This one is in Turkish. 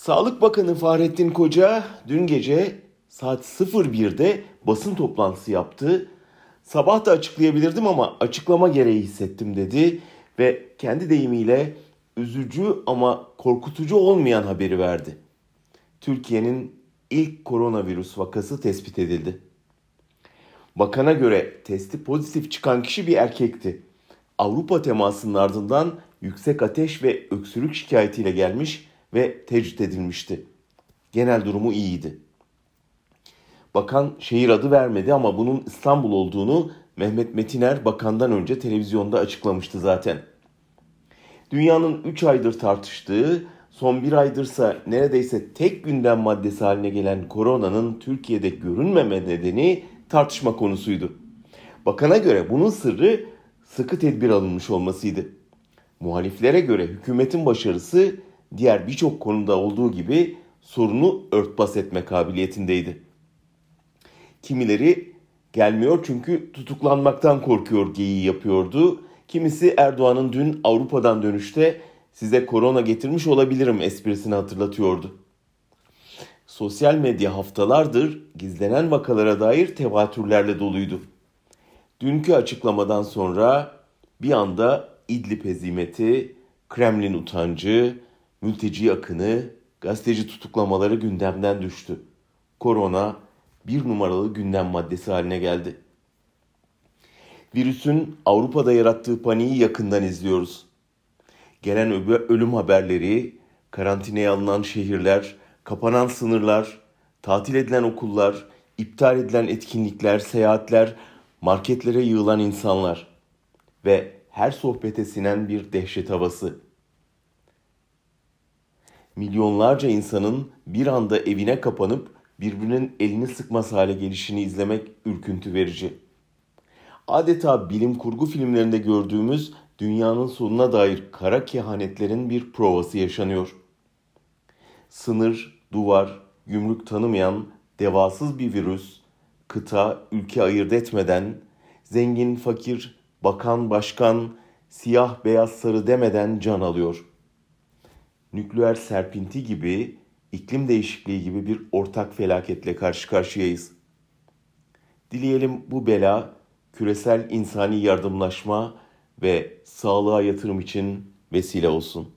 Sağlık Bakanı Fahrettin Koca dün gece saat 01'de basın toplantısı yaptı. Sabah da açıklayabilirdim ama açıklama gereği hissettim dedi ve kendi deyimiyle üzücü ama korkutucu olmayan haberi verdi. Türkiye'nin ilk koronavirüs vakası tespit edildi. Bakana göre testi pozitif çıkan kişi bir erkekti. Avrupa temasının ardından yüksek ateş ve öksürük şikayetiyle gelmiş ve tecrit edilmişti. Genel durumu iyiydi. Bakan şehir adı vermedi ama bunun İstanbul olduğunu Mehmet Metiner bakandan önce televizyonda açıklamıştı zaten. Dünyanın 3 aydır tartıştığı, son bir aydırsa neredeyse tek gündem maddesi haline gelen koronanın Türkiye'de görünmeme nedeni tartışma konusuydu. Bakana göre bunun sırrı sıkı tedbir alınmış olmasıydı. Muhaliflere göre hükümetin başarısı diğer birçok konuda olduğu gibi sorunu örtbas etme kabiliyetindeydi. Kimileri gelmiyor çünkü tutuklanmaktan korkuyor geyiği yapıyordu. Kimisi Erdoğan'ın dün Avrupa'dan dönüşte size korona getirmiş olabilirim esprisini hatırlatıyordu. Sosyal medya haftalardır gizlenen vakalara dair tevatürlerle doluydu. Dünkü açıklamadan sonra bir anda İdlib hezimeti, Kremlin utancı, mülteci akını, gazeteci tutuklamaları gündemden düştü. Korona bir numaralı gündem maddesi haline geldi. Virüsün Avrupa'da yarattığı paniği yakından izliyoruz. Gelen ölüm haberleri, karantinaya alınan şehirler, kapanan sınırlar, tatil edilen okullar, iptal edilen etkinlikler, seyahatler, marketlere yığılan insanlar ve her sohbete sinen bir dehşet havası. Milyonlarca insanın bir anda evine kapanıp birbirinin elini sıkmaz hale gelişini izlemek ürküntü verici. Adeta bilim kurgu filmlerinde gördüğümüz dünyanın sonuna dair kara kehanetlerin bir provası yaşanıyor. Sınır, duvar, gümrük tanımayan devasız bir virüs, kıta, ülke ayırt etmeden, zengin, fakir, bakan, başkan, siyah, beyaz, sarı demeden can alıyor. Nükleer serpinti gibi, iklim değişikliği gibi bir ortak felaketle karşı karşıyayız. Dileyelim bu bela küresel insani yardımlaşma ve sağlığa yatırım için vesile olsun.